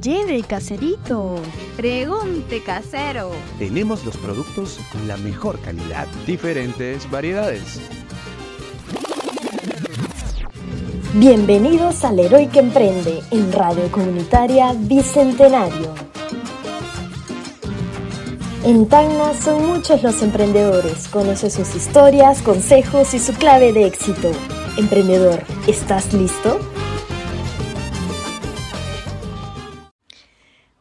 Lleve caserito. Pregunte casero. Tenemos los productos con la mejor calidad. Diferentes variedades. Bienvenidos al Héroe que Emprende en Radio Comunitaria Bicentenario. En Tacna son muchos los emprendedores. Conoce sus historias, consejos y su clave de éxito. Emprendedor, ¿estás listo?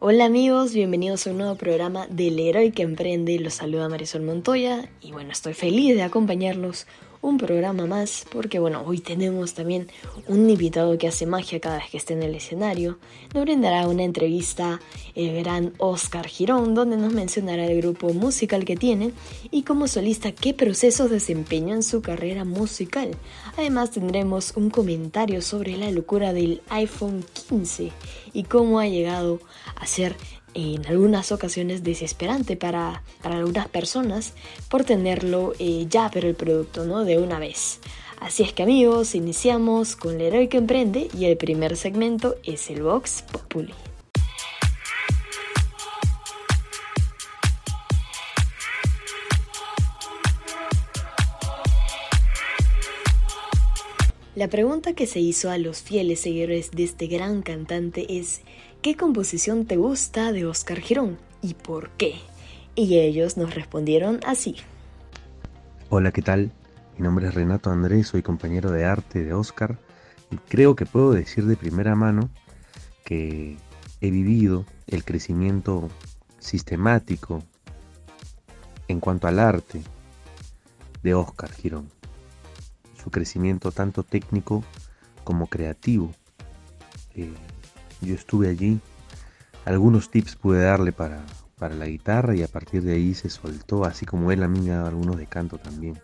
Hola amigos, bienvenidos a un nuevo programa del Héroe que Emprende. Los saluda Marisol Montoya y bueno, estoy feliz de acompañarlos un programa más porque bueno, hoy tenemos también un invitado que hace magia cada vez que esté en el escenario. Nos brindará una entrevista el gran Oscar Girón donde nos mencionará el grupo musical que tiene y como solista qué procesos desempeñó en su carrera musical. Además tendremos un comentario sobre la locura del iPhone 15 y cómo ha llegado a ser en algunas ocasiones desesperante para, algunas personas por tenerlo eh, ya, pero el producto, ¿no? De una vez. Así es que amigos, iniciamos con el héroe que emprende y el primer segmento es el Vox Populi. La pregunta que se hizo a los fieles seguidores de este gran cantante es ¿qué composición te gusta de Oscar Girón y por qué? Y ellos nos respondieron así. Hola, ¿qué tal? Mi nombre es Renato Andrés, soy compañero de arte de Oscar y creo que puedo decir de primera mano que he vivido el crecimiento sistemático en cuanto al arte de Oscar Girón. Crecimiento tanto técnico como creativo. Eh, yo estuve allí. Algunos tips pude darle para, para la guitarra y a partir de ahí se soltó, así como él a mí me ha dado algunos de canto también.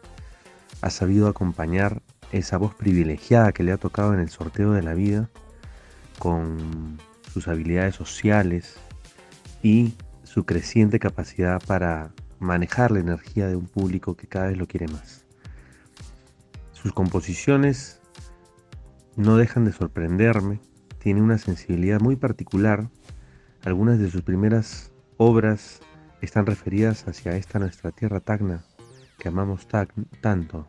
Ha sabido acompañar esa voz privilegiada que le ha tocado en el sorteo de la vida con sus habilidades sociales y su creciente capacidad para manejar la energía de un público que cada vez lo quiere más. Sus composiciones no dejan de sorprenderme tiene una sensibilidad muy particular. Algunas de sus primeras obras están referidas hacia esta nuestra tierra tacna que amamos tanto.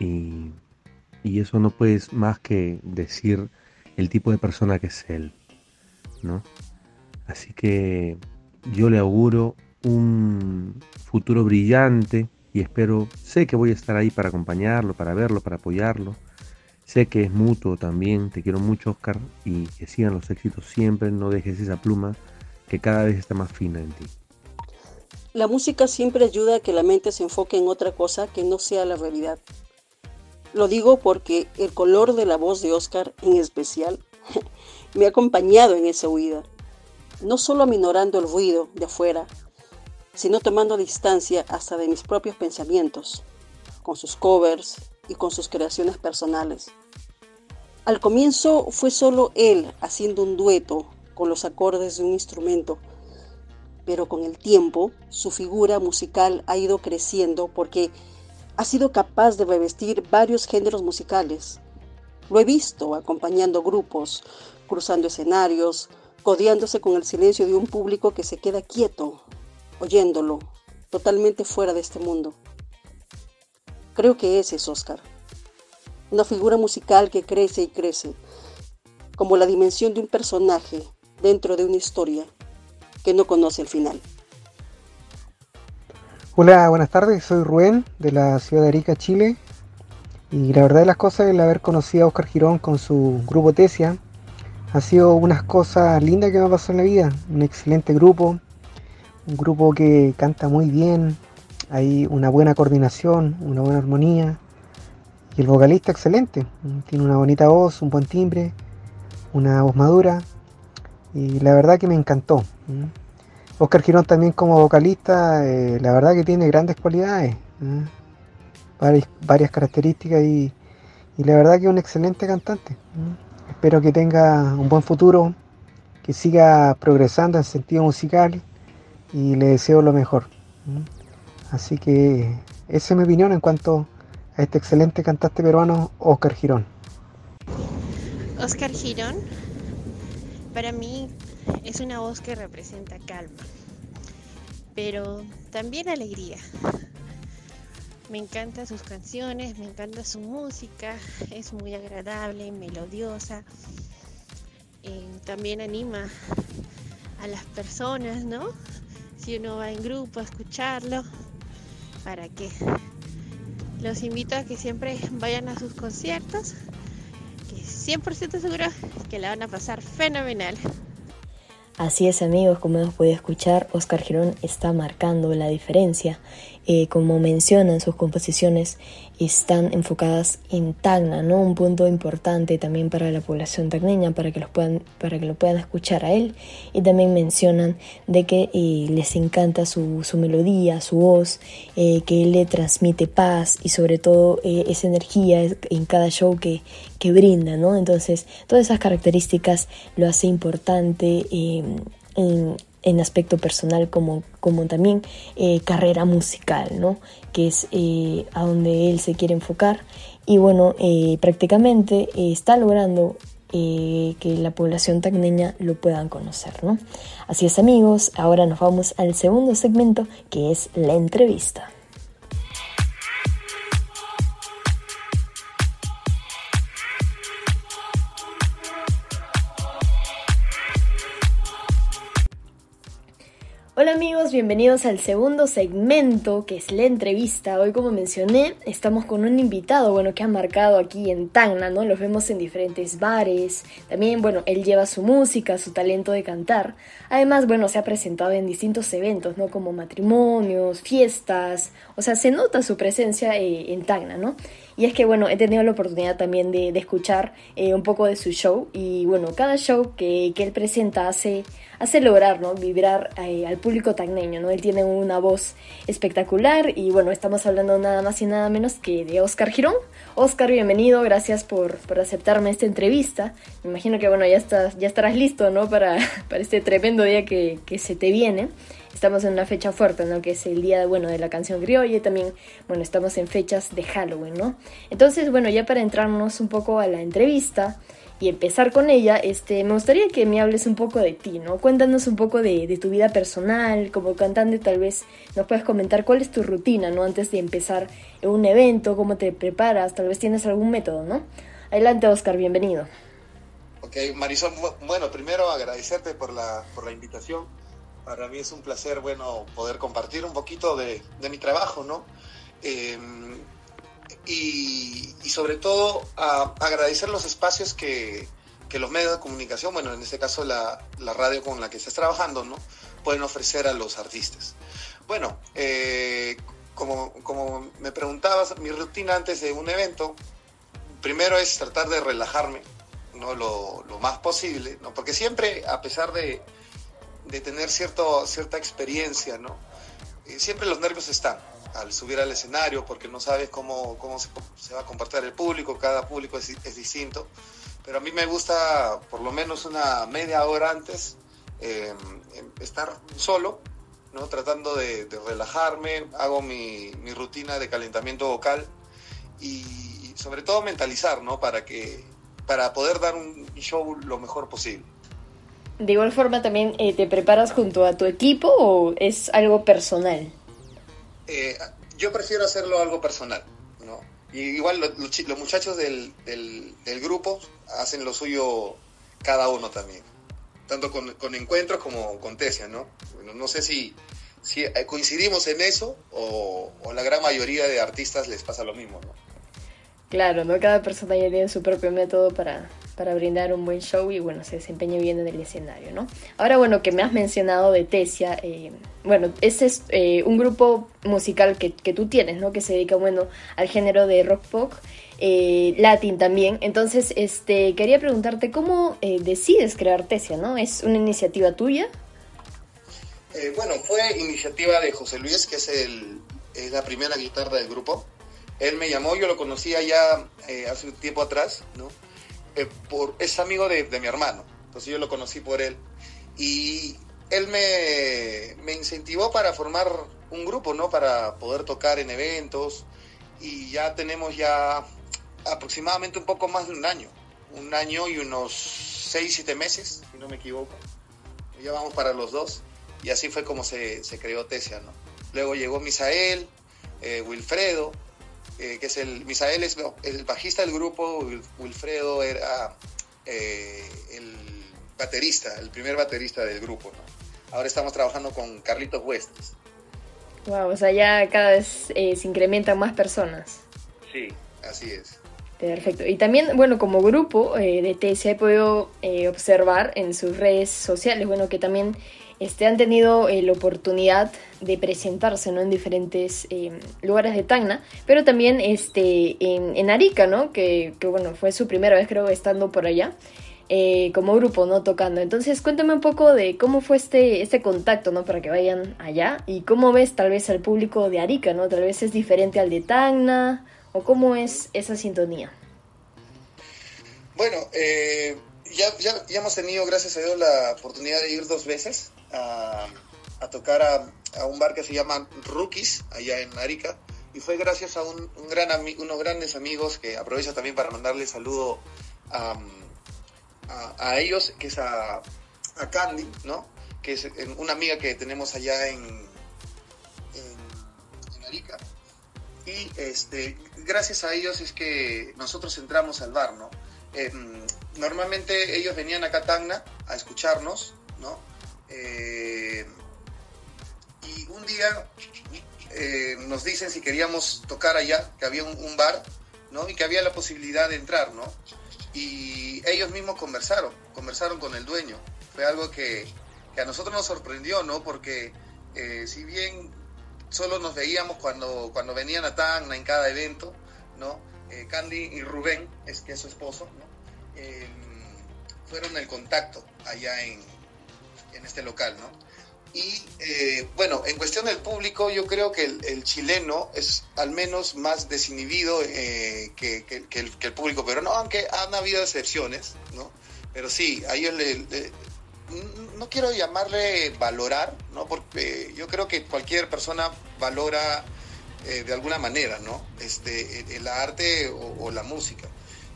Y, y, eso no puede más que decir el tipo de persona que es él. ¿no? Así que yo le auguro un futuro brillante y espero, sé que voy a estar ahí para acompañarlo, para verlo, para apoyarlo Sé que es mutuo también, te quiero mucho Oscar y que sigan los éxitos siempre, no dejes esa pluma que cada vez está más fina en ti. La música siempre ayuda a que la mente se enfoque en otra cosa que no sea la realidad. Lo digo porque el color de la voz de Oscar en especial me ha acompañado en esa huida, no solo aminorando el ruido de afuera, sino tomando distancia hasta de mis propios pensamientos, con sus covers, y con sus creaciones personales. Al comienzo fue solo él haciendo un dueto con los acordes de un instrumento, pero con el tiempo su figura musical ha ido creciendo porque ha sido capaz de revestir varios géneros musicales. Lo he visto acompañando grupos, cruzando escenarios, codeándose con el silencio de un público que se queda quieto, oyéndolo, totalmente fuera de este mundo. Creo que ese es Oscar. Una figura musical que crece y crece, como la dimensión de un personaje dentro de una historia que no conoce el final. Hola, buenas tardes, soy Rubén de la ciudad de Arica, Chile. Y la verdad de las cosas el haber conocido a Oscar Girón con su grupo Tesia. Ha sido unas cosas lindas que me ha pasado en la vida. Un excelente grupo, un grupo que canta muy bien, hay una buena coordinación, una buena armonía. Y el vocalista excelente, tiene una bonita voz, un buen timbre, una voz madura. Y la verdad que me encantó. Oscar Girón también como vocalista, eh, la verdad que tiene grandes cualidades, varias, características y, y, la verdad que es un excelente cantante. Espero que tenga un buen futuro, que siga progresando en sentido musical y le deseo lo mejor. Así que esa es mi opinión en cuanto a este excelente cantante peruano, Oscar Girón. Oscar Girón, para mí es una voz que representa calma, pero también alegría. Me encantan sus canciones, me encanta su música, es muy agradable, melodiosa. Eh, también anima a las personas, ¿no? Si uno va en grupo a escucharlo, para que los invito a que siempre vayan a sus conciertos, que 100% seguro que la van a pasar fenomenal. Así es amigos, como hemos podido escuchar, Oscar Girón está marcando la diferencia. Eh, como menciona en sus composiciones, están enfocadas en Tacna, ¿no? Un punto importante también para la población tacneña, para que, los puedan, para que lo puedan escuchar a él. Y también mencionan de que eh, les encanta su, su, melodía, su voz, eh, que él le transmite paz y sobre todo esa energía en cada show que, que brinda, ¿no? Entonces, todas esas características lo hace importante en, en aspecto personal como, como también eh, carrera musical, ¿no? que es eh, a donde él se quiere enfocar y bueno, eh, prácticamente está logrando que la población tacneña lo puedan conocer. ¿no? Así es amigos, ahora nos vamos al segundo segmento que es la entrevista. Hola amigos, bienvenidos al segundo segmento que es la entrevista. Hoy como mencioné, estamos con un invitado, bueno, que ha marcado aquí en Tacna, ¿no? Los vemos en diferentes bares. También, bueno, él lleva su música, su talento de cantar. Además, bueno, se ha presentado en distintos eventos, ¿no? Como matrimonios, fiestas. O sea, se nota su presencia eh, en Tacna, ¿no? Y es que, bueno, he tenido la oportunidad también de, escuchar eh, un poco de su show. Y bueno, cada show que, que él presenta hace, hace lograr, ¿no? Vibrar eh, al público tagneño, ¿no? Él tiene una voz espectacular. Y bueno, estamos hablando nada más y nada menos que de Oscar Girón. Oscar, bienvenido, gracias por, por aceptarme esta entrevista. Me imagino que, bueno, ya, estás, ya estarás listo, ¿no? Para, para este tremendo día que, que se te viene estamos en una fecha fuerte, ¿no? Que es el día, bueno, de la canción criolla y también, bueno, estamos en fechas de Halloween, ¿no? Entonces, bueno, ya para entrarnos un poco a la entrevista y empezar con ella, este, me gustaría que me hables un poco de ti, ¿no? Cuéntanos un poco de, de tu vida personal, como cantante tal vez nos puedes comentar cuál es tu rutina, ¿no? Antes de empezar un evento, cómo te preparas, tal vez tienes algún método, ¿no? Adelante, Oscar, bienvenido. Ok, Marisol, bueno, primero agradecerte por la, por la invitación para mí es un placer, bueno, poder compartir un poquito de, mi trabajo, ¿no? Em, y, sobre todo agradecer los espacios que, los medios de comunicación, bueno, en este caso la, radio con la que estás trabajando, ¿no? Pueden ofrecer a los artistas. Bueno, eh, como, como me preguntabas, mi rutina antes de un evento, primero es tratar de relajarme, ¿no? Lo, lo más posible, ¿no? Porque siempre, a pesar de, de tener cierto, cierta experiencia, ¿no? siempre los nervios están al subir al escenario porque no sabes cómo, cómo se, va a comportar el público, cada público es, es, distinto, pero a mí me gusta por lo menos una media hora antes em, em, estar solo, ¿no? tratando de, relajarme, hago mi, mi, rutina de calentamiento vocal y sobre todo mentalizar, ¿no? para, que, para poder dar un show lo mejor posible. De igual forma también eh, te preparas junto a tu equipo o es algo personal? Eh, yo prefiero hacerlo algo personal, ¿no? Y igual los, muchachos del, del, grupo hacen lo suyo cada uno también, tanto con, con encuentros como con tesia, ¿no? Bueno, no sé si, si eh, coincidimos en eso o, o la gran mayoría de artistas les pasa lo mismo, ¿no? Claro, ¿no? Cada persona ya tiene su propio método para, para brindar un buen show y bueno, se desempeña bien en el escenario, ¿no? Ahora, bueno, que me has mencionado de Tesia, eh, bueno, ese es eh, un grupo musical que, que, tú tienes, ¿no? Que se dedica, bueno, al género de rock pop, eh, latin también. Entonces, este, quería preguntarte, ¿cómo decides crear Tesia, no? ¿Es una iniciativa tuya? bueno, fue iniciativa de José Luis, que es, el, la primera guitarra del grupo. Él me llamó, yo lo conocía ya hace un tiempo atrás, ¿no? Eh, es amigo de, mi hermano, entonces yo lo conocí por él. Y él me, incentivó para formar un grupo, ¿no? Para poder tocar en eventos. Y ya tenemos ya aproximadamente un poco más de un año. Un año y unos seis, siete meses, si no me equivoco. ya vamos para los dos, y así fue como se, se creó Tesia, ¿no? Luego llegó Misael, eh, Wilfredo, eh, que es el, Misael es el bajista del grupo, Wilfredo era eh, el baterista, el primer baterista del grupo, ¿no? Ahora estamos trabajando con Carlitos Huestes. Wow, o sea, ya cada vez se incrementan más personas. Sí, así es. Perfecto. Y también, bueno, como grupo de TC he podido observar en sus redes sociales, bueno, que también este, han tenido eh, la oportunidad de presentarse ¿no? en diferentes eh, lugares de Tacna, pero también este, en, Arica, ¿no? Que, bueno, fue su primera vez creo estando por allá. Eh, como grupo, ¿no? Tocando. Entonces, cuéntame un poco de cómo fue este, este contacto, ¿no? Para que vayan allá y cómo ves tal vez al público de Arica, ¿no? Tal vez es diferente al de Tacna o cómo es esa sintonía. Bueno, ya, ya, ya, hemos tenido, gracias a Dios, la oportunidad de ir dos veces a, tocar a, un bar que se llama Rookies, allá en Arica. Y fue gracias a un, gran unos grandes amigos que aprovecho también para mandarle saludo a, a, ellos, que es a, Candy, ¿no? Que es una amiga que tenemos allá en, en, Arica. Y este, gracias a ellos es que nosotros entramos al bar, ¿no? Em, normalmente ellos venían a Catagna a escucharnos, ¿no? Eh, y un día eh, nos dicen si queríamos tocar allá, que había un, bar, ¿no? Y que había la posibilidad de entrar, ¿no? Y ellos mismos conversaron, conversaron con el dueño. Fue algo que, a nosotros nos sorprendió, ¿no? Porque eh, si bien solo nos veíamos cuando, cuando venían a Tacna en cada evento, ¿no? Candy y Rubén, es que es su esposo, ¿no? fueron el contacto allá en, en este local, ¿no? Y eh, bueno, en cuestión del público, yo creo que el, chileno es al menos más desinhibido eh, que, el, público peruano, aunque han habido excepciones, ¿no? Pero sí, a ellos le, no quiero llamarle valorar, ¿no? Porque yo creo que cualquier persona valora eh, de alguna manera, ¿no? Este, el, arte o, o, la música.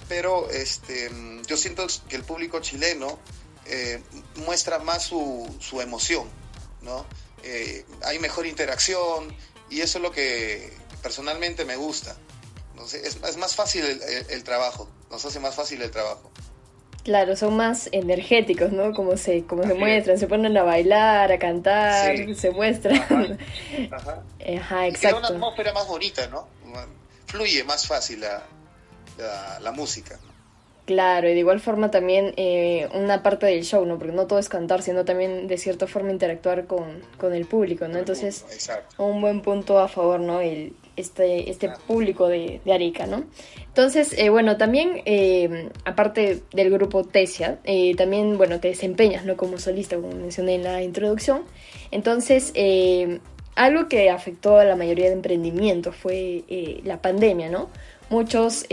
Pero este, yo siento que el público chileno eh, muestra más su, su emoción, ¿no? Eh, hay mejor interacción y eso es lo que personalmente me gusta. No sé, es, es, más fácil el, trabajo, nos hace más fácil el trabajo. Claro, son más energéticos, ¿no? Como se, como se muestran, se ponen a bailar, a cantar, se muestran. Ajá, Ajá. exacto. una atmósfera más bonita, ¿no? Fluye más fácil la, la, la música. Claro, y de igual forma también eh, una parte del show, ¿no? Porque no todo es cantar, sino también de cierta forma interactuar con, con el público, ¿no? Entonces, un buen punto a favor, ¿no? El, este, este público de, de Arica, ¿no? Entonces, eh, bueno, también, eh, aparte del grupo Tesia, también, bueno, te desempeñas, ¿no? Como solista, como mencioné en la introducción. Entonces, algo que afectó a la mayoría de emprendimientos fue la pandemia, ¿no? Muchos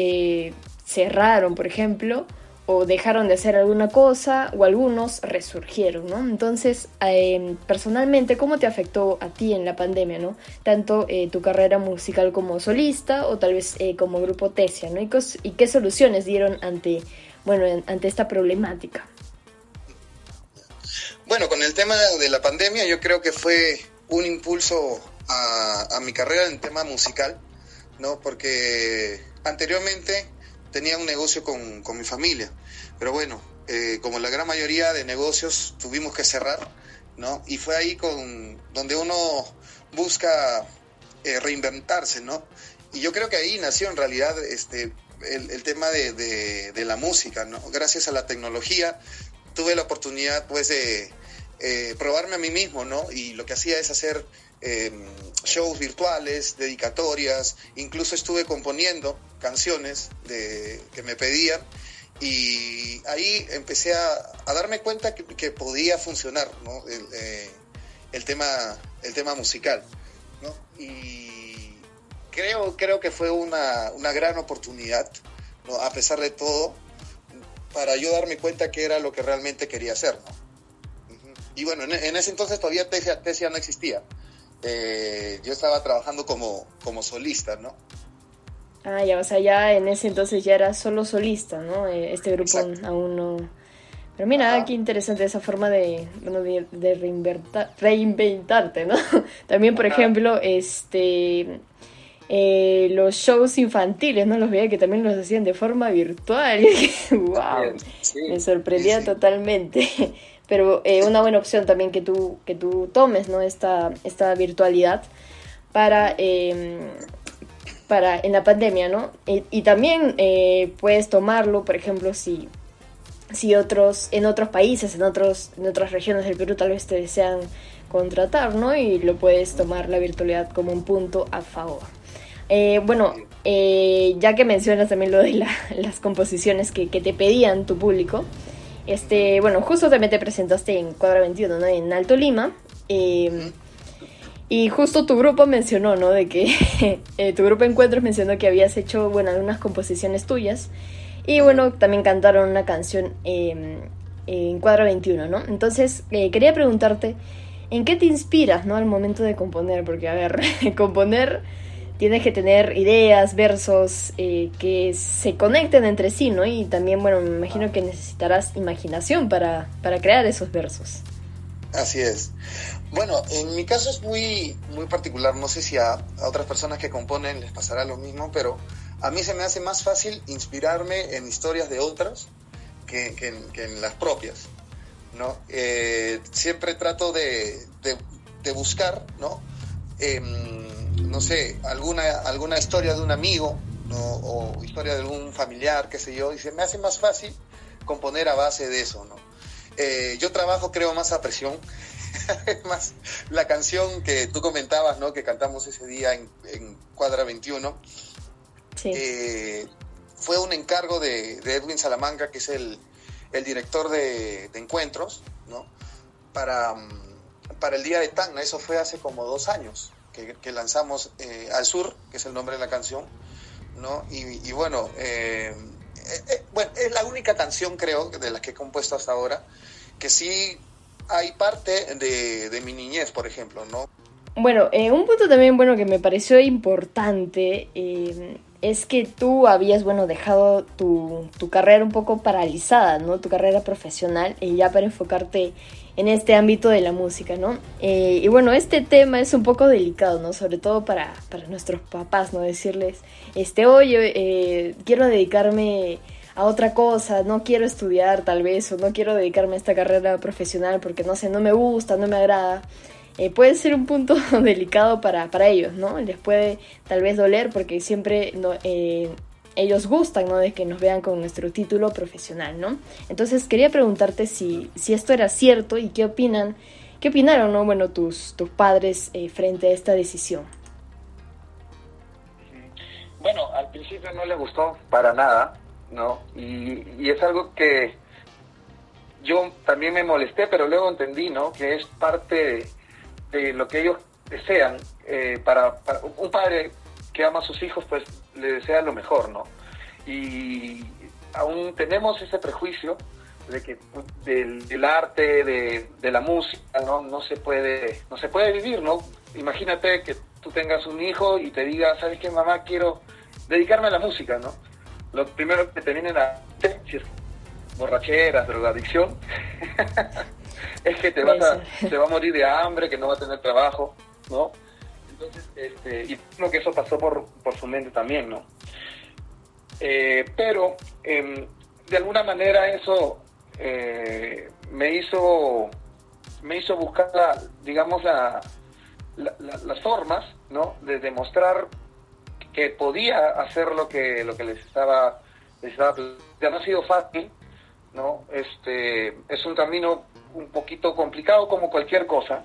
cerraron, por ejemplo, o dejaron de hacer alguna cosa, o algunos resurgieron, ¿no? Entonces, em, personalmente, ¿cómo te afectó a ti en la pandemia, ¿no? Tanto eh, tu carrera musical como solista, o tal vez eh, como grupo Tesia, ¿no? ¿Y, ¿Y, qué soluciones dieron ante, bueno, ante esta problemática? Bueno, con el tema de la pandemia, yo creo que fue un impulso a mi carrera en tema musical, ¿no? Porque anteriormente tenía un negocio con, mi familia. Pero bueno, eh, como la gran mayoría de negocios tuvimos que cerrar, ¿no? Y fue ahí con donde uno busca eh, reinventarse, ¿no? Y yo creo que ahí nació en realidad este, el, tema de, la música, ¿no? Gracias a la tecnología tuve la oportunidad pues de eh, probarme a mí mismo, ¿no? Y lo que hacía es hacer Em, shows virtuales, dedicatorias, incluso estuve componiendo canciones de, que me pedían y ahí empecé a, darme cuenta que, podía funcionar eh, el, tema, el tema musical. Y creo, creo que fue una, gran oportunidad, a pesar de todo, para yo darme cuenta que era lo que realmente quería hacer. Y bueno, en, ese entonces todavía Tesia no existía. Eh, yo estaba trabajando como, como solista, ¿no? Ah, ya, o sea, ya en ese entonces ya era solo solista, ¿no? Eh, este grupo aún no... Pero mira, qué interesante esa forma de, bueno, de, reinventarte, ¿no? También, por ejemplo, este eh, los shows infantiles, ¿no? Los veía que también los hacían de forma virtual. ¡Wow! Me sorprendía totalmente. Pero eh, una buena opción también que tú, que tú tomes, ¿no? Esta, esta virtualidad para, em, para en la pandemia, ¿no? Y, también eh, puedes tomarlo, por ejemplo, si si otros, en otros países, en, otros, en otras regiones del Perú tal vez te desean contratar, ¿no? Y lo puedes tomar la virtualidad como un punto a favor. Eh, bueno, eh, ya que mencionas también lo de las composiciones que, te pedían tu público, este, bueno, justo también te presentaste en Cuadra 21, ¿no? En Alto Lima. Em, y justo tu grupo mencionó, ¿no? De que eh, tu grupo encuentros mencionó que habías hecho, bueno, algunas composiciones tuyas. Y bueno, también cantaron una canción em, en cuadro 21, ¿no? Entonces, eh, quería preguntarte, ¿en qué te inspiras, ¿no? Al momento de componer, porque, a ver, componer tienes que tener ideas, versos eh, que se conecten entre sí, ¿no? Y también, bueno, me imagino que necesitarás imaginación para, para crear esos versos. Así es. Bueno, en mi caso es muy, muy particular. No sé si a, a, otras personas que componen les pasará lo mismo, pero a mí se me hace más fácil inspirarme en historias de otras que, en, las propias. ¿no? Eh, siempre trato de, buscar, ¿no? Em, no sé, alguna, alguna historia de un amigo o historia de algún familiar, qué sé yo, y se me hace más fácil componer a base de eso. ¿no? Eh, yo trabajo, creo, más a presión. más la canción que tú comentabas, ¿no? que cantamos ese día en, en Cuadra 21 eh, fue un encargo de, Edwin Salamanca, que es el, director de, encuentros, ¿no? Para, mm, para el día de Tacna, eso fue hace como dos años, que, lanzamos eh, Al Sur, que es el nombre de la canción, ¿no? Y, bueno, eh, bueno, es la única canción, creo, de las que he compuesto hasta ahora, que sí hay parte de, de mi niñez, por ejemplo, ¿no? Bueno, un punto también bueno que me pareció importante es que tú habías, bueno, dejado tu, carrera un poco paralizada, ¿no? Tu carrera profesional, y ya para enfocarte en este ámbito de la música, ¿no? Eh, y bueno, este tema es un poco delicado, ¿no? Sobre todo para, nuestros papás, ¿no? Decirles, este, oye, eh, quiero dedicarme a otra cosa, no quiero estudiar tal vez, o no quiero dedicarme a esta carrera profesional porque, no sé, no me gusta, no me agrada. Eh, puede ser un punto delicado para, para, ellos, ¿no? Les puede tal vez doler porque siempre no, eh, ellos gustan, ¿no? De que nos vean con nuestro título profesional, ¿no? Entonces quería preguntarte si, si esto era cierto y qué opinan, qué opinaron, ¿no? Bueno, tus, tus padres eh, frente a esta decisión. Bueno, al principio no le gustó para nada, ¿no? Y, es algo que yo también me molesté, pero luego entendí, ¿no? Que es parte de lo que ellos desean. Eh, para, un padre que ama a sus hijos, pues le desea lo mejor, ¿no? Y aún tenemos ese prejuicio de que del, arte, de, la música, ¿no? No se puede, no se puede vivir, ¿no? Imagínate que tú tengas un hijo y te diga, ¿sabes qué, mamá? Quiero dedicarme a la música, ¿no? Lo primero que te viene a si es borracheras, drogadicción, es que te, vas a, se va a morir de hambre, que no va a tener trabajo, ¿no? Entonces, este, y creo que eso pasó por, por su mente también, ¿no? Eh, pero em, de alguna manera eso eh, me hizo me hizo buscar la, digamos la, las formas no de demostrar que podía hacer lo que lo que les estaba les estaba ya no ha sido fácil no este es un camino un poquito complicado como cualquier cosa.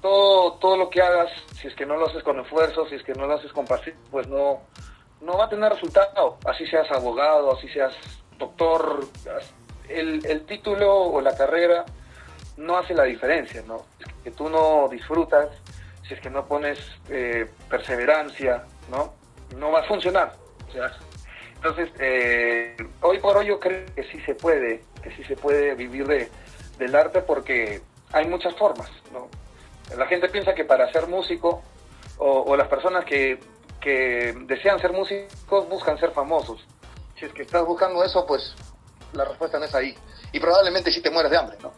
Todo, todo lo que hagas, si es que no lo haces con esfuerzo, si es que no lo haces con pasión, pues no, no va a tener resultado. Así seas abogado, así seas doctor, el, el título o la carrera no hace la diferencia, ¿no? Es que tú no disfrutas, si es que no pones eh, perseverancia, ¿no? No va a funcionar. Entonces, eh, hoy por hoy yo creo que sí se puede, que sí se puede vivir de, del arte porque hay muchas formas, ¿no? La gente piensa que para ser músico, o, las personas que, que, desean ser músicos buscan ser famosos. Si es que estás buscando eso, pues la respuesta no es ahí. Y probablemente sí te mueras de hambre, ¿no?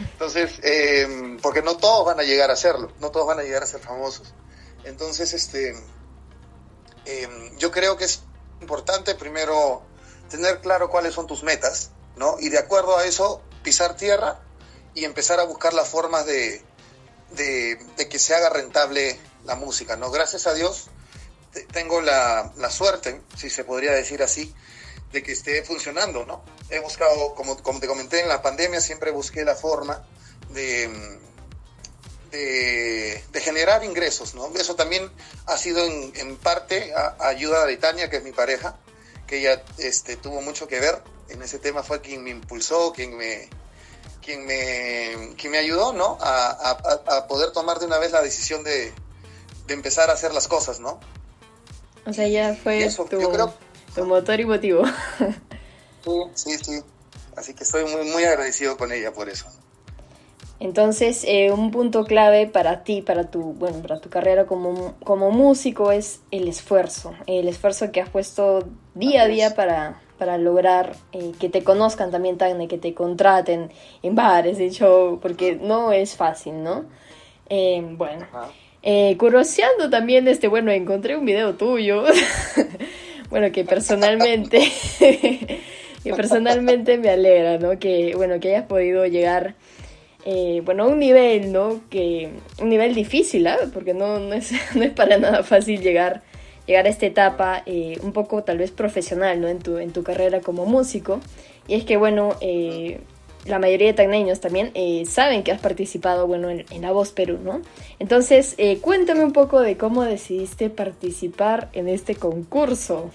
Entonces, eh, porque no todos van a llegar a hacerlo, no todos van a llegar a ser famosos. Entonces, este, eh, yo creo que es importante primero tener claro cuáles son tus metas, ¿no? Y de acuerdo a eso, pisar tierra y empezar a buscar las formas de, de, que se haga rentable la música, ¿no? Gracias a Dios tengo la, la, suerte, si se podría decir así, de que esté funcionando, ¿no? He buscado, como, como te comenté, en la pandemia siempre busqué la forma de, de, de generar ingresos, ¿no? Eso también ha sido en, en parte a, a ayuda de Tania, que es mi pareja, que ella este, tuvo mucho que ver en ese tema, fue quien me impulsó, quien me, quien me, quien me ayudó, ¿no? A, a, a poder tomar de una vez la decisión de, de empezar a hacer las cosas, ¿no? O sea, ya fue Eso, tu, creo- tu motor y motivo. Sí, sí. Así que estoy muy, muy agradecido con ella por eso. Entonces, eh, un punto clave para ti, para tu, bueno, para tu carrera como, como músico es el esfuerzo, el esfuerzo que has puesto día a día para, para lograr eh, que te conozcan también, Tagne, que te contraten en bares, de hecho, porque no es fácil, ¿no? Eh, bueno, eh, curioseando también, este, bueno, encontré un video tuyo, bueno, que personalmente, que personalmente me alegra, ¿no? Que, bueno, que hayas podido llegar eh, bueno, a un nivel, ¿no? Que, un nivel difícil, ¿ah? Porque no, no, es, no es para nada fácil llegar, llegar a esta etapa eh, un poco tal vez profesional, ¿no? En tu, en tu carrera como músico. Y es que, bueno, eh, la mayoría de tagneños también eh, saben que has participado, bueno, en, en La Voz Perú, ¿no? Entonces, eh, cuéntame un poco de cómo decidiste participar en este concurso.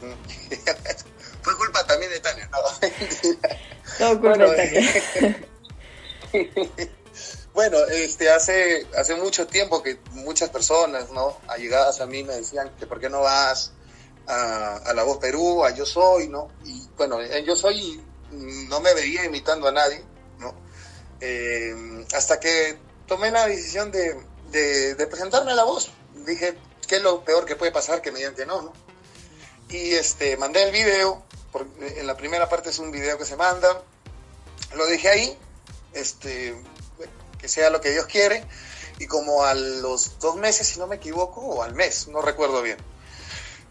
Fue culpa también de Tania, ¿no? No, culpa Bueno, de Tania. Bueno, este, hace, hace mucho tiempo que muchas personas, ¿no? Allegadas a mí me decían que por qué no vas a, La Voz Perú, a Yo Soy, ¿no? Y bueno, en Yo Soy no me veía imitando a nadie, ¿no? Eh, hasta que tomé la decisión de, de, de presentarme a La Voz. Dije, ¿qué es lo peor que puede pasar? Que me digan que no, ¿no? Y este, mandé el video, por- en la primera parte es un video que se manda, lo dejé ahí, este, sea lo que Dios quiere, y como a los dos meses, si no me equivoco, o al mes, no recuerdo bien,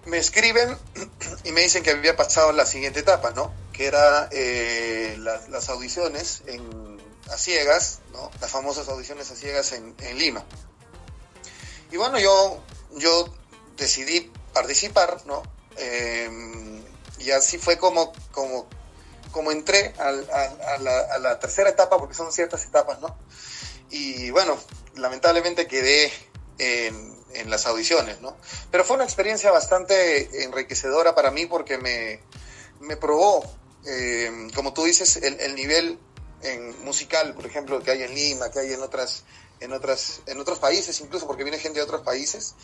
me escriben y me dicen que había pasado la siguiente etapa, ¿no? Que era eh, las, audiciones en, a ciegas, ¿no? Las famosas audiciones a ciegas en, Lima. Y bueno, yo, yo decidí participar, ¿no? Eh, y así fue como, como, como entré a la, a la tercera etapa, porque son ciertas etapas, ¿no? Y bueno, lamentablemente quedé en, en las audiciones, ¿no? Pero fue una experiencia bastante enriquecedora para mí porque me, me probó, eh, como tú dices, el, el nivel en musical, por ejemplo, que hay en Lima, que hay en otras, en otras, en otros países, incluso porque viene gente de otros países,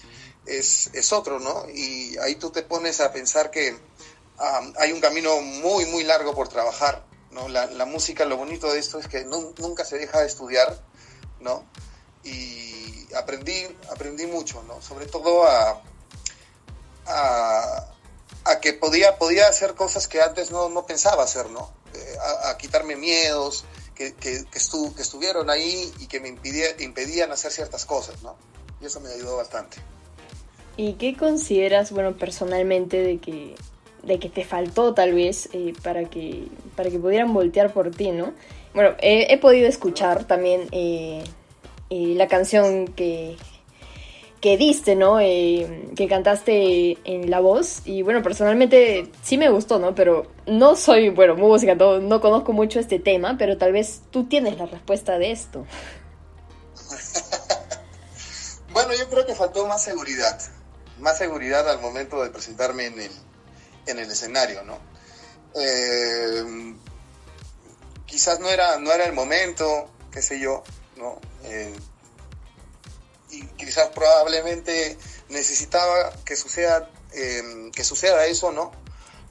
es, es otro, ¿no? Y ahí tú te pones a pensar que um, hay un camino muy, muy largo por trabajar, ¿no? La, la música, lo bonito de esto es que nu- nunca se deja de estudiar, ¿no? Y aprendí, aprendí mucho, ¿no? Sobre todo a, a, a que podía, podía hacer cosas que antes no, no pensaba hacer, ¿no? Eh, a, quitarme miedos que, que, que estuvieron ahí y que me impidía- impedían hacer ciertas cosas, ¿no? Y eso me ayudó bastante. ¿Y qué consideras, bueno, personalmente de que, de que te faltó tal vez eh, para, que, para que pudieran voltear por ti, ¿no? Bueno, he, he podido escuchar también eh, eh, la canción que, que diste, ¿no? Eh, que cantaste en la voz y bueno, personalmente sí me gustó, ¿no? Pero no soy, bueno, música, no, no conozco mucho este tema, pero tal vez tú tienes la respuesta de esto. Bueno, yo creo que faltó más seguridad, más seguridad al momento de presentarme en el, en el escenario, ¿no? Eh, quizás no era, no era el momento, qué sé yo, ¿no? Eh, y quizás probablemente necesitaba que suceda, eh, que suceda eso, ¿no?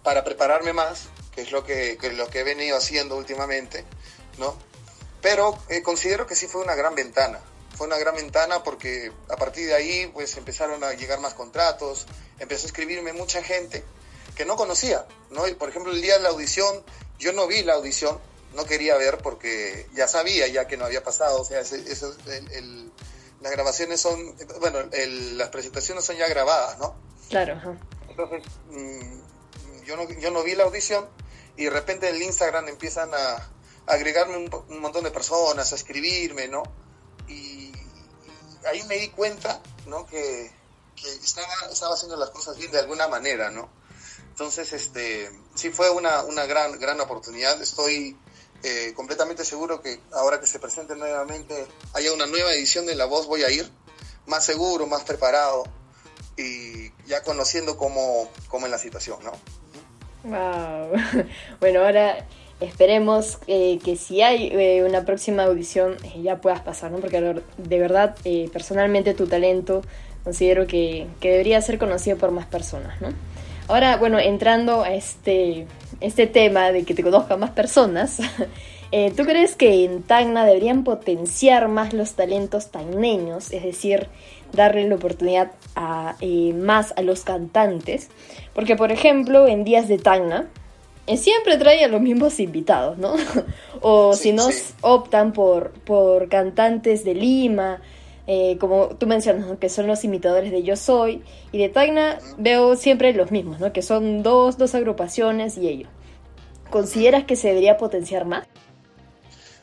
Para prepararme más, que es lo que, que lo que he venido haciendo últimamente, ¿no? Pero eh, considero que sí fue una gran ventana. Fue una gran ventana porque a partir de ahí pues empezaron a llegar más contratos, empezó a escribirme mucha gente que no conocía, ¿no? Y por ejemplo, el día de la audición, yo no vi la audición, no quería ver porque ya sabía ya que no había pasado, o sea, eso, las grabaciones son, bueno, las presentaciones son ya grabadas, ¿no? Claro. Entonces, mm, yo, no, yo no vi la audición y de repente en el Instagram empiezan a, agregarme un, montón de personas, a escribirme, ¿no? Y, ahí me di cuenta, ¿no? Que, estaba, estaba haciendo las cosas bien de alguna manera, ¿no? Entonces, este, sí fue una, una gran, gran oportunidad. Estoy eh, completamente seguro que ahora que se presente nuevamente haya una nueva edición de La Voz voy a ir más seguro, más preparado y ya conociendo cómo, cómo es la situación, ¿no? Bueno, ahora esperemos eh, que si hay eh, una próxima audición ya puedas pasar, ¿no? Porque de verdad, personalmente tu talento considero que, que, debería ser conocido por más personas, ¿no? Ahora, bueno, entrando a este, este tema de que te conozcan más personas, eh, ¿tú crees que en Tacna deberían potenciar más los talentos tagneños? Es decir, darle la oportunidad a, eh, más a los cantantes. Porque, por ejemplo, en días de Tacna, eh, siempre trae a los mismos invitados, ¿no? o si no, optan por, por cantantes de Lima, eh, como tú mencionas, que son los imitadores de Yo Soy, y de Tacna veo siempre los mismos, ¿no? que son dos, dos agrupaciones y ellos. ¿Consideras que se debería potenciar más?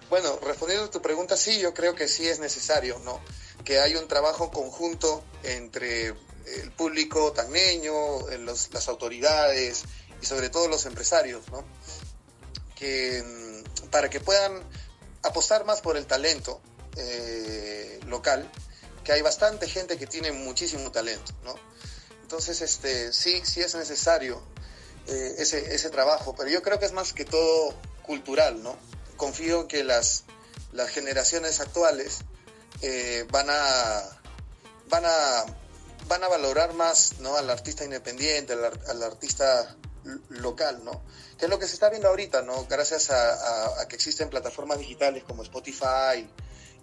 Bueno, respondiendo a tu pregunta, sí, yo creo que sí es necesario, ¿no? Que hay un trabajo conjunto entre el público tagneño, las autoridades y sobre todo los empresarios, ¿no? Que mm, para que puedan apostar más por el talento, eh, local, que hay bastante gente que tiene muchísimo talento, ¿no? Entonces, este, sí, sí es necesario eh, ese, ese trabajo, pero yo creo que es más que todo cultural, ¿no? Confío en que las, las generaciones actuales eh, van a van a van a valorar más ¿no? al artista independiente, al, artista local, ¿no? Que es lo que se está viendo ahorita, ¿no? Gracias a, a que existen plataformas digitales como Spotify,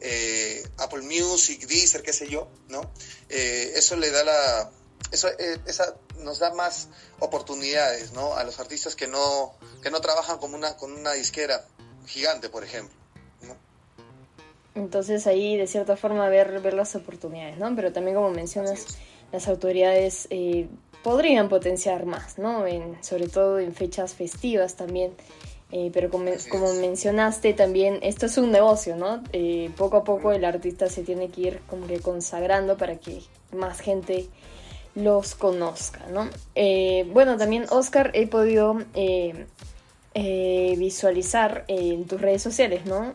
eh, Apple Music, Deezer, qué sé yo, ¿no? Eh, eso le da la... Eso, eh, esa nos da más oportunidades, ¿no? A los artistas que no, que no trabajan como una, con una disquera gigante, por ejemplo. Entonces ahí de cierta forma ver, ver las oportunidades, ¿no? Pero también como mencionas, las autoridades podrían potenciar más, ¿no? En, sobre todo en fechas festivas también eh, pero como, mencionaste también, esto es un negocio, ¿no? Eh, poco a poco el artista se tiene que ir como que consagrando para que más gente los conozca, ¿no? Eh, bueno, también Oscar he podido visualizar en tus redes sociales, ¿no?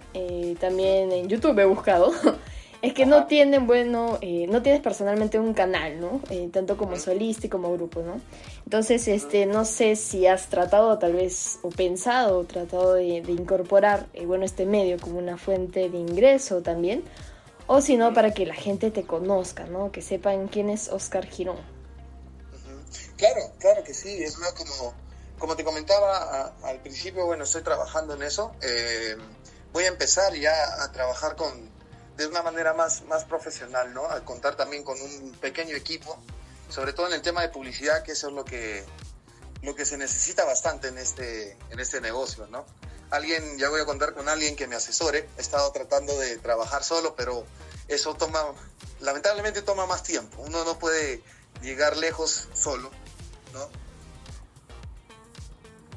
también en YouTube he buscado es que no tienen, bueno, eh, no tienes personalmente un canal, ¿no? Eh, tanto como solista y como grupo, ¿no? Entonces, este, no sé si has tratado tal vez, o pensado, o tratado de, incorporar, eh, bueno, este medio como una fuente de ingreso también, o si no, para que la gente te conozca, ¿no? Que sepan quién es Oscar Girón. Claro, claro que sí, es más como, como te comentaba al principio, bueno, estoy trabajando en eso. voy a empezar ya a trabajar con de una manera más, más profesional, ¿no? Al contar también con un pequeño equipo, sobre todo en el tema de publicidad, que eso es lo que, lo que se necesita bastante en este, en este negocio, ¿no? Alguien, ya voy a contar con alguien que me asesore, he estado tratando de trabajar solo, pero eso toma, lamentablemente toma más tiempo, uno no puede llegar lejos solo, ¿no?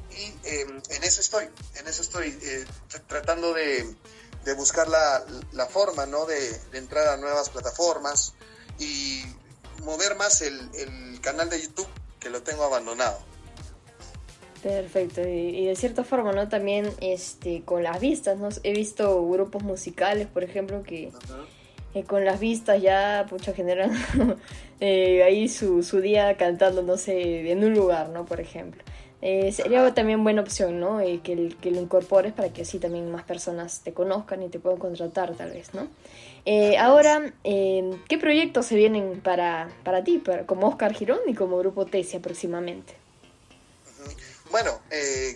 Y em, en eso estoy, en eso estoy, eh, tratando de, de buscar la, la forma ¿no? De, entrar a nuevas plataformas y mover más el, el, canal de YouTube que lo tengo abandonado. Perfecto, y, de cierta forma, ¿no? También este, con las vistas, ¿no? He visto grupos musicales, por ejemplo, que con las vistas ya, pucha, generan eh, ahí su, su día cantando, no sé, en un lugar, ¿no? Por ejemplo. Eh, sería también buena opción, ¿no? Eh, que, que, lo incorpores para que así también más personas te conozcan y te puedan contratar, tal vez, ¿no? Eh, ahora, ¿qué proyectos se vienen para, para ti, para, como Oscar Girón y como Grupo Tesia próximamente? Bueno,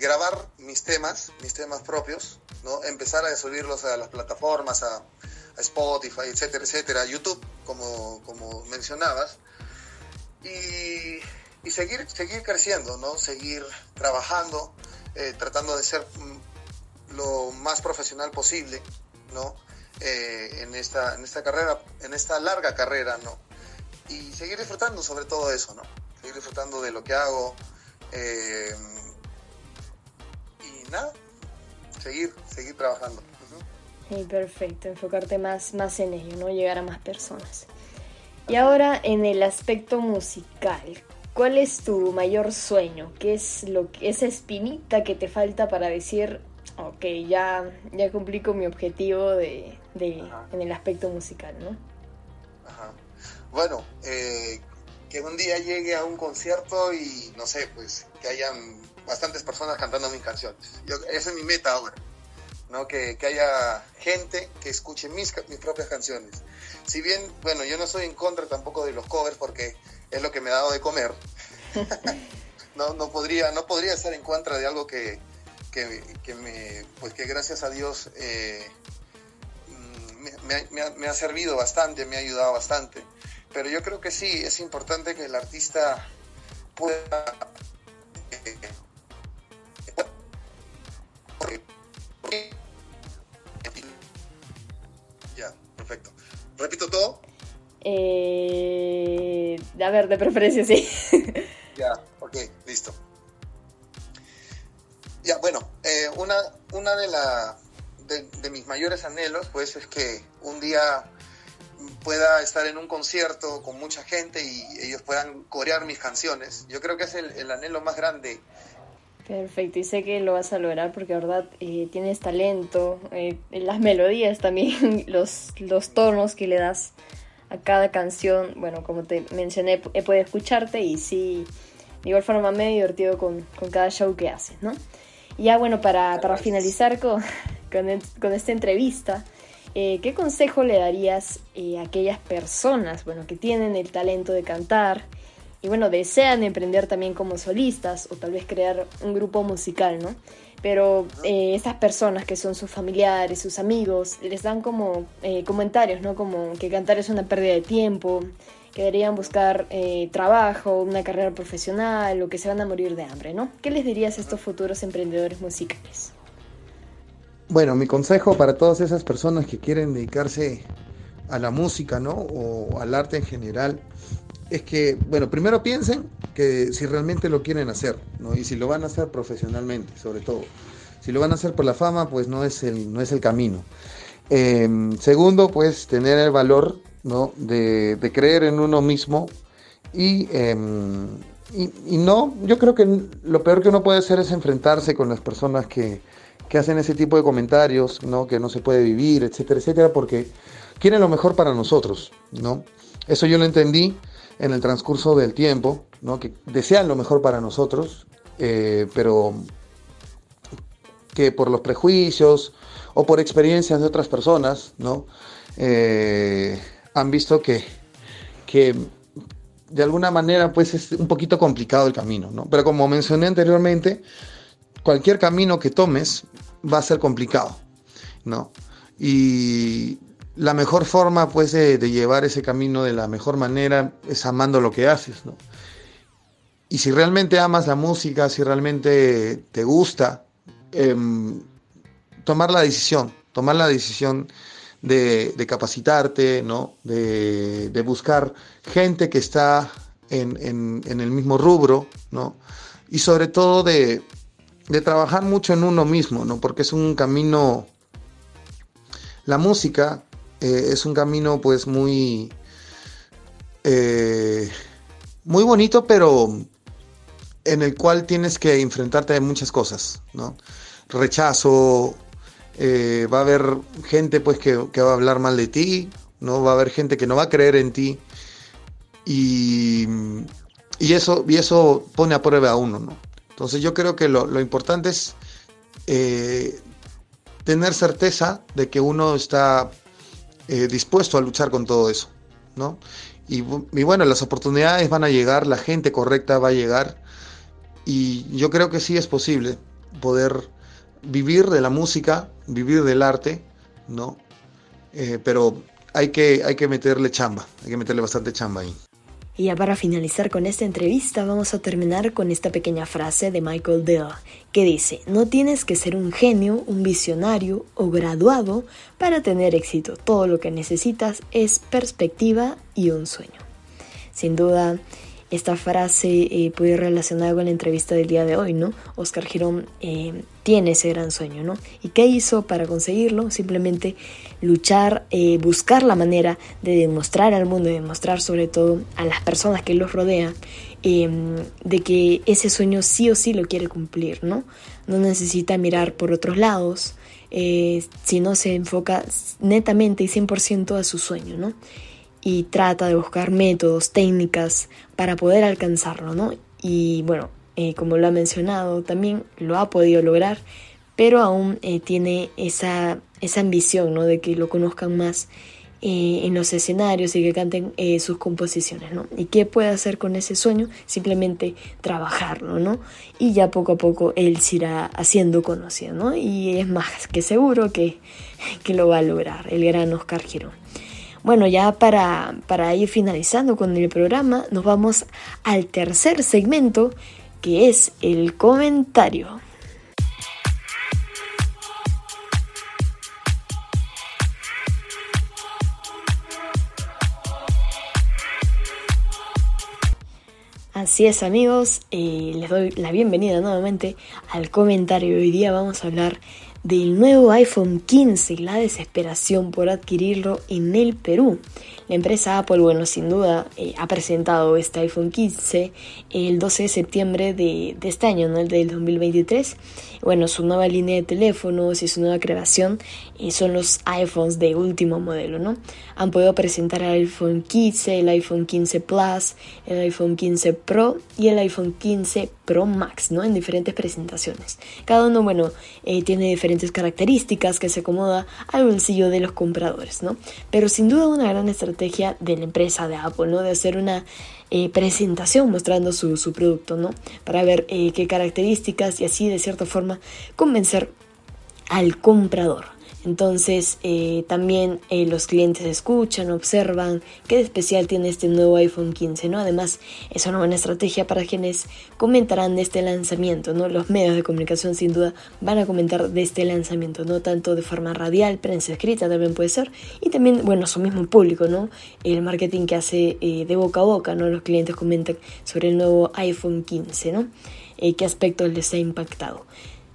grabar mis temas, mis temas propios, ¿no? Empezar a subirlos a las plataformas, a, a Spotify, etcétera, etcétera, a YouTube, como, como mencionabas. Y y seguir, seguir creciendo, ¿no? Seguir trabajando, eh, tratando de ser mm, lo más profesional posible, ¿no? Eh, en, esta, en esta carrera, en esta larga carrera, ¿no? Y seguir disfrutando sobre todo eso, ¿no? Seguir disfrutando de lo que hago. Eh, y nada, seguir, seguir trabajando. perfecto, enfocarte más, más en ello, ¿no? Llegar a más personas. Y ahora en el aspecto musical, ¿cuál es tu mayor sueño? ¿Qué es lo que, esa espinita que te falta para decir, ok, ya, ya cumplí con mi objetivo de, de en el aspecto musical, ¿no? Ajá. Bueno, eh, que un día llegue a un concierto y no sé, pues que hayan bastantes personas cantando mis canciones. esa es mi meta ahora. ¿no? Que, haya gente que escuche mis, mis propias canciones. Si bien, bueno, yo no estoy en contra tampoco de los covers porque es lo que me ha dado de comer. no, no, podría, no podría estar en contra de algo que, que, me, pues que gracias a Dios eh, me, me, ha, servido bastante, me ha ayudado bastante. Pero yo creo que sí, es importante que el artista pueda... Eh, ya, perfecto. ¿Repito todo? Eh, a ver, de preferencia sí. ya, ok, listo. Ya, bueno, eh, una, una de, la, de, mis mayores anhelos, pues, es que un día pueda estar en un concierto con mucha gente y ellos puedan corear mis canciones. Yo creo que es el, el anhelo más grande Perfecto, y sé que lo vas a lograr porque, verdad, eh, tienes talento, eh, las melodías también, los, los tonos que le das a cada canción. Bueno, como te mencioné, he podido escucharte y sí, de igual forma me he divertido con, con cada show que haces, ¿no? Y ya, bueno, para, para finalizar con, con, con, esta entrevista, eh, ¿qué consejo le darías a aquellas personas, bueno, que tienen el talento de cantar? y bueno, desean emprender también como solistas o tal vez crear un grupo musical, ¿no? Pero eh, estas personas que son sus familiares, sus amigos, les dan como eh, comentarios, ¿no? Como que cantar es una pérdida de tiempo, que deberían buscar eh, trabajo, una carrera profesional o que se van a morir de hambre, ¿no? ¿Qué les dirías a estos futuros emprendedores musicales? Bueno, mi consejo para todas esas personas que quieren dedicarse a la música, ¿no? O al arte en general, es que, bueno, primero piensen que si realmente lo quieren hacer, ¿no? Y si lo van a hacer profesionalmente, sobre todo. Si lo van a hacer por la fama, pues no es el, no es el camino. Em, segundo, pues tener el valor, ¿no? De, creer en uno mismo em, y, y, no, yo creo que lo peor que uno puede hacer es enfrentarse con las personas que, que hacen ese tipo de comentarios, ¿no? Que no se puede vivir, etcétera, etcétera, porque quieren lo mejor para nosotros, ¿no? Eso yo lo entendí en el transcurso del tiempo, ¿no? que desean lo mejor para nosotros, eh, pero que por los prejuicios o por experiencias de otras personas, ¿no? Eh, han visto que, que de alguna manera pues es un poquito complicado el camino, ¿no? Pero como mencioné anteriormente, cualquier camino que tomes va a ser complicado, ¿no? Y la mejor forma pues de, llevar ese camino de la mejor manera es amando lo que haces, ¿no? Y si realmente amas la música, si realmente te gusta, em, tomar la decisión, tomar la decisión de, capacitarte, ¿no? De, buscar gente que está en, el mismo rubro, ¿no? Y sobre todo de, de trabajar mucho en uno mismo, ¿no? Porque es un camino, la música eh, es un camino pues muy, eh, muy bonito, pero en el cual tienes que enfrentarte a muchas cosas, ¿no? Rechazo, eh, va a haber gente pues que, va a hablar mal de ti, ¿no? Va a haber gente que no va a creer en ti y, eso, y eso pone a prueba a uno, ¿no? Entonces yo creo que lo, importante es tener certeza de que uno está eh, dispuesto a luchar con todo eso, ¿no? Y, bueno, las oportunidades van a llegar, la gente correcta va a llegar y yo creo que sí es posible poder vivir de la música, vivir del arte, ¿no? Eh, pero hay que, hay que meterle chamba, hay que meterle bastante chamba ahí. Y ya para finalizar con esta entrevista vamos a terminar con esta pequeña frase de Michael Dell que dice, no tienes que ser un genio, un visionario o graduado para tener éxito. Todo lo que necesitas es perspectiva y un sueño. Sin duda, esta frase eh, puede ir relacionada con la entrevista del día de hoy, ¿no? Oscar Girón eh, tiene ese gran sueño, ¿no? ¿Y qué hizo para conseguirlo? Simplemente luchar, eh, buscar la manera de demostrar al mundo, de demostrar sobre todo a las personas que los rodean, em, de que ese sueño sí o sí lo quiere cumplir, ¿no? No necesita mirar por otros lados, sino se enfoca netamente y 100% a su sueño, ¿no? y trata de buscar métodos, técnicas para poder alcanzarlo, ¿no? Y bueno, eh, como lo ha mencionado, también lo ha podido lograr, pero aún eh, tiene esa, esa ambición, ¿no? De que lo conozcan más eh, en los escenarios y que canten sus composiciones, ¿no? ¿Y qué puede hacer con ese sueño? Simplemente trabajarlo, ¿no? Y ya poco a poco él se irá haciendo conocido, ¿no? Y es más que seguro que, que lo va a lograr el gran Oscar Girón. Bueno, ya para, para ir finalizando con el programa, nos vamos al tercer segmento, que es el comentario. Así es amigos, eh, les doy la bienvenida nuevamente al comentario. Hoy día vamos a hablar del nuevo iPhone 15 y la desesperación por adquirirlo en el Perú. La empresa Apple, bueno, sin duda eh, ha presentado este iPhone 15 el 12 de septiembre de, este año, ¿no? El del 2023. Bueno, su nueva línea de teléfonos y su nueva creación eh, son los iPhones de último modelo, ¿no? Han podido presentar el iPhone 15, el iPhone 15 Plus, el iPhone 15 Pro y el iPhone 15 Pro Max, ¿no? En diferentes presentaciones. Cada uno, bueno, eh, tiene diferentes características que se acomoda al bolsillo de los compradores, ¿no? Pero sin duda una gran estrategia de la empresa de Apple, ¿no? De hacer una eh, presentación mostrando su, su, producto, ¿no? Para ver eh, qué características y así de cierta forma convencer al comprador. Entonces eh, también eh, los clientes escuchan, observan qué especial tiene este nuevo iPhone 15, ¿no? Además es una buena estrategia para quienes comentarán de este lanzamiento, ¿no? Los medios de comunicación sin duda van a comentar de este lanzamiento, ¿no? Tanto de forma radial, prensa escrita también puede ser, y también, bueno, su mismo público, ¿no? El marketing que hace eh, de boca a boca, ¿no? Los clientes comentan sobre el nuevo iPhone 15, ¿no? qué aspectos les ha impactado.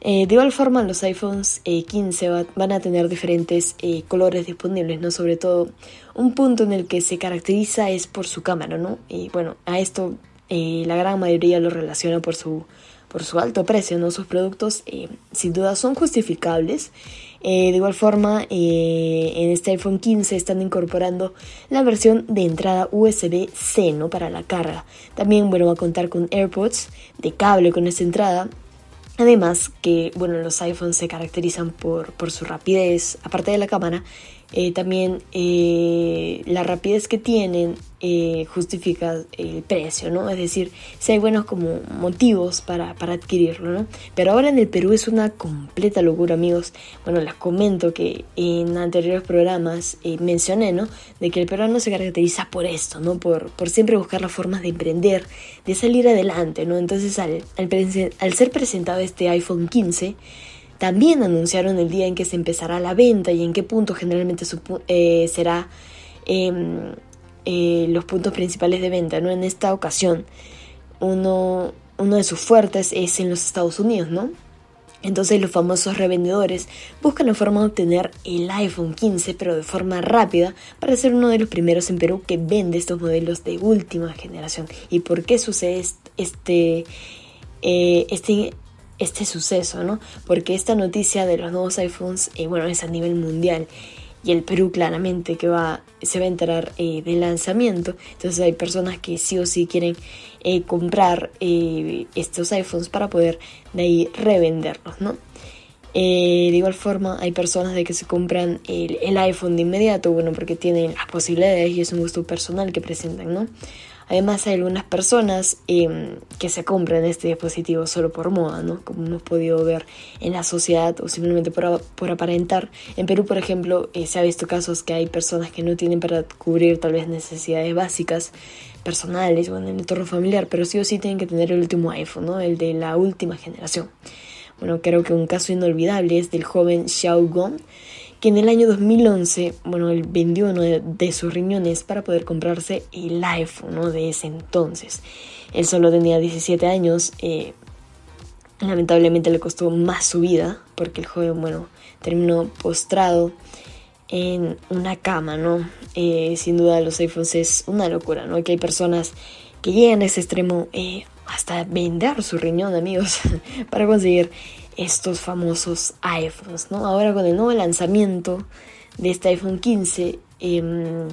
Eh, de igual forma, los iPhones 15 eh, van a tener diferentes eh, colores disponibles, ¿no? Sobre todo, un punto en el que se caracteriza es por su cámara, ¿no? Y bueno, a esto la gran mayoría lo relaciona por su, por su alto precio, ¿no? Sus productos sin duda son justificables. de igual forma, en este iPhone 15 están incorporando la versión de entrada USB-C, ¿no? Para la carga. También, bueno, va a contar con AirPods de cable con esta entrada Además que, bueno, los iPhones se caracterizan por, por su rapidez, aparte de la cámara, eh, también eh, la rapidez que tienen eh, justifica el precio, ¿no? Es decir, si hay buenos como motivos para, para, adquirirlo, ¿no? Pero ahora en el Perú es una completa locura, amigos. Bueno, les comento que en anteriores programas mencioné, ¿no? De que el peruano se caracteriza por esto, ¿no? Por, por siempre buscar las formas de emprender, de salir adelante, ¿no? Entonces, al, al, al ser presentado este iPhone 15, también anunciaron el día en que se empezará la venta y en qué punto generalmente eh, será em, eh, los puntos principales de venta. ¿no? En esta ocasión, uno, uno de sus fuertes es en los Estados Unidos, ¿no? Entonces los famosos revendedores buscan la forma de obtener el iPhone 15 pero de forma rápida para ser uno de los primeros en Perú que vende estos modelos de última generación. ¿Y por qué sucede este, eh, este este suceso, ¿no? Porque esta noticia de los nuevos iPhones, eh, bueno, es a nivel mundial y el Perú claramente que va se va a enterar eh, del lanzamiento. Entonces hay personas que sí o sí quieren eh, comprar estos iPhones para poder de ahí revenderlos no de igual forma hay personas de que se compran el, el, iPhone de inmediato bueno porque tienen las posibilidades y es un gusto personal que presentan no Además hay algunas personas em, que se compran este dispositivo solo por moda, ¿no? Como hemos podido ver en la sociedad o simplemente por, aparentar. En Perú, por ejemplo, eh, se ha visto casos que hay personas que no tienen para cubrir tal vez necesidades básicas personales o en el entorno familiar, pero sí o sí tienen que tener el último iPhone, ¿no? El de la última generación. Bueno, creo que un caso inolvidable es del joven Xiao Gong, que en el año 2011, bueno, él vendió uno de, sus riñones para poder comprarse el iPhone ¿no? de ese entonces. Él solo tenía 17 años, eh, lamentablemente le costó más su vida, porque el joven, bueno, terminó postrado en una cama, ¿no? Eh, sin duda los iPhones es una locura, ¿no? Que hay personas que llegan a ese extremo eh, hasta vender su riñón, amigos, para conseguir estos famosos iPhones, ¿no? Ahora con el nuevo lanzamiento de este iPhone 15, em,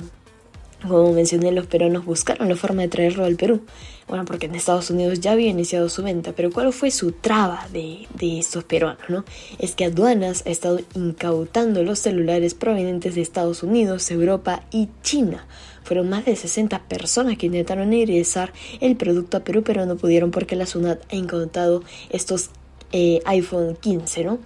como mencioné, los peruanos buscaron la forma de traerlo al Perú. Bueno, porque en Estados Unidos ya había iniciado su venta, pero ¿cuál fue su traba de, de estos peruanos, no? Es que aduanas ha estado incautando los celulares provenientes de Estados Unidos, Europa y China. Fueron más de 60 personas que intentaron ingresar el producto a Perú, pero no pudieron porque la SUNAT ha incautado estos eh, iPhone 15, ¿no?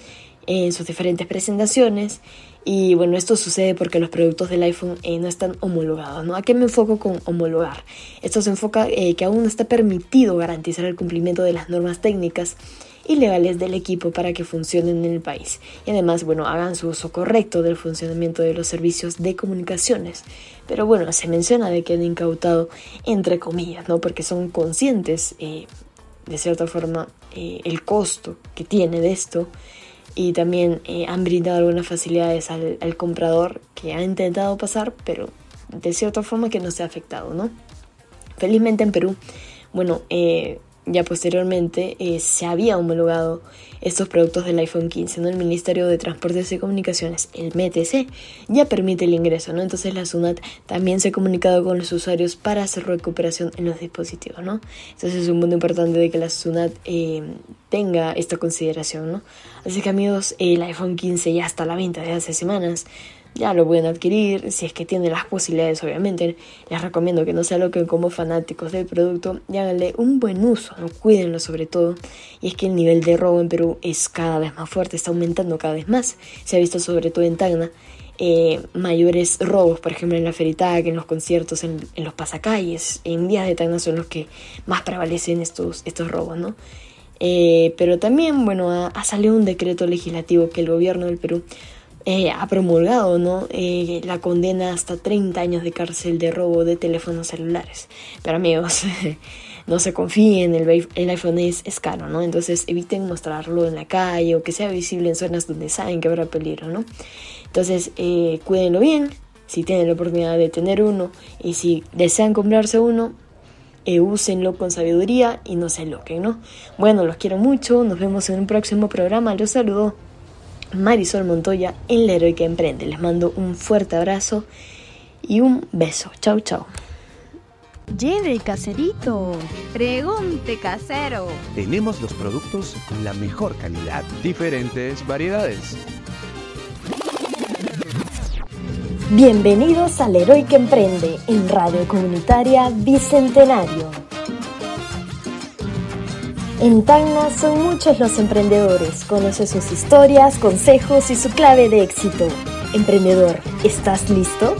En sus diferentes presentaciones. Y bueno, esto sucede porque los productos del iPhone eh, no están homologados, ¿no? ¿A qué me enfoco con homologar? Esto se enfoca eh, que aún no está permitido garantizar el cumplimiento de las normas técnicas y legales del equipo para que funcionen en el país. Y además, bueno, hagan su uso correcto del funcionamiento de los servicios de comunicaciones. Pero bueno, se menciona de que han incautado entre comillas, ¿no? Porque son conscientes de cierta forma eh, el costo que tiene de esto y también eh, han brindado algunas facilidades al, comprador que ha intentado pasar, pero de cierta forma que no se ha afectado, ¿no? Felizmente en Perú, bueno, eh, ya posteriormente eh, se había homologado estos productos del iPhone 15, ¿no? El Ministerio de Transportes y Comunicaciones, el MTC, ya permite el ingreso, ¿no? Entonces la SUNAT también se ha comunicado con los usuarios para hacer recuperación en los dispositivos, ¿no? Entonces es un punto importante de que la SUNAT eh, tenga esta consideración, ¿no? Así que amigos, el iPhone 15 ya está a la venta desde hace semanas ya lo pueden adquirir, si es que tienen las posibilidades obviamente. Les recomiendo que no se aloquen como fanáticos del producto y háganle un buen uso, cuídenlo sobre todo. Y es que el nivel de robo en Perú es cada vez más fuerte, está aumentando cada vez más. Se ha visto sobre todo en Tacna. Eh, mayores robos, por ejemplo en la Feritac, en los conciertos, en, los pasacalles, en días de Tacna son los que más prevalecen estos, estos robos, ¿no? Eh, pero también, bueno, ha salido un decreto legislativo que el gobierno del Perú eh, ha promulgado ¿no? Eh, la condena hasta 30 años de cárcel de robo de teléfonos celulares. Pero amigos, no se confíen, el, el iPhone es, es, caro, ¿no? Entonces eviten mostrarlo en la calle o que sea visible en zonas donde saben que habrá peligro, ¿no? Entonces eh, cuídenlo bien, si tienen la oportunidad de tener uno y si desean comprarse uno, eh, úsenlo con sabiduría y no se loquen, ¿no? Bueno, los quiero mucho, nos vemos en un próximo programa, los saludo. Marisol Montoya en La Heroica Emprende. Les mando un fuerte abrazo y un beso. Chau, chau. Lleve caserito. Pregunte casero. Tenemos los productos con la mejor calidad, diferentes variedades. Bienvenidos al Heroica Emprende en Radio Comunitaria Bicentenario. En Tacna son muchos los emprendedores. Conoce sus historias, consejos y su clave de éxito. Emprendedor, ¿estás listo?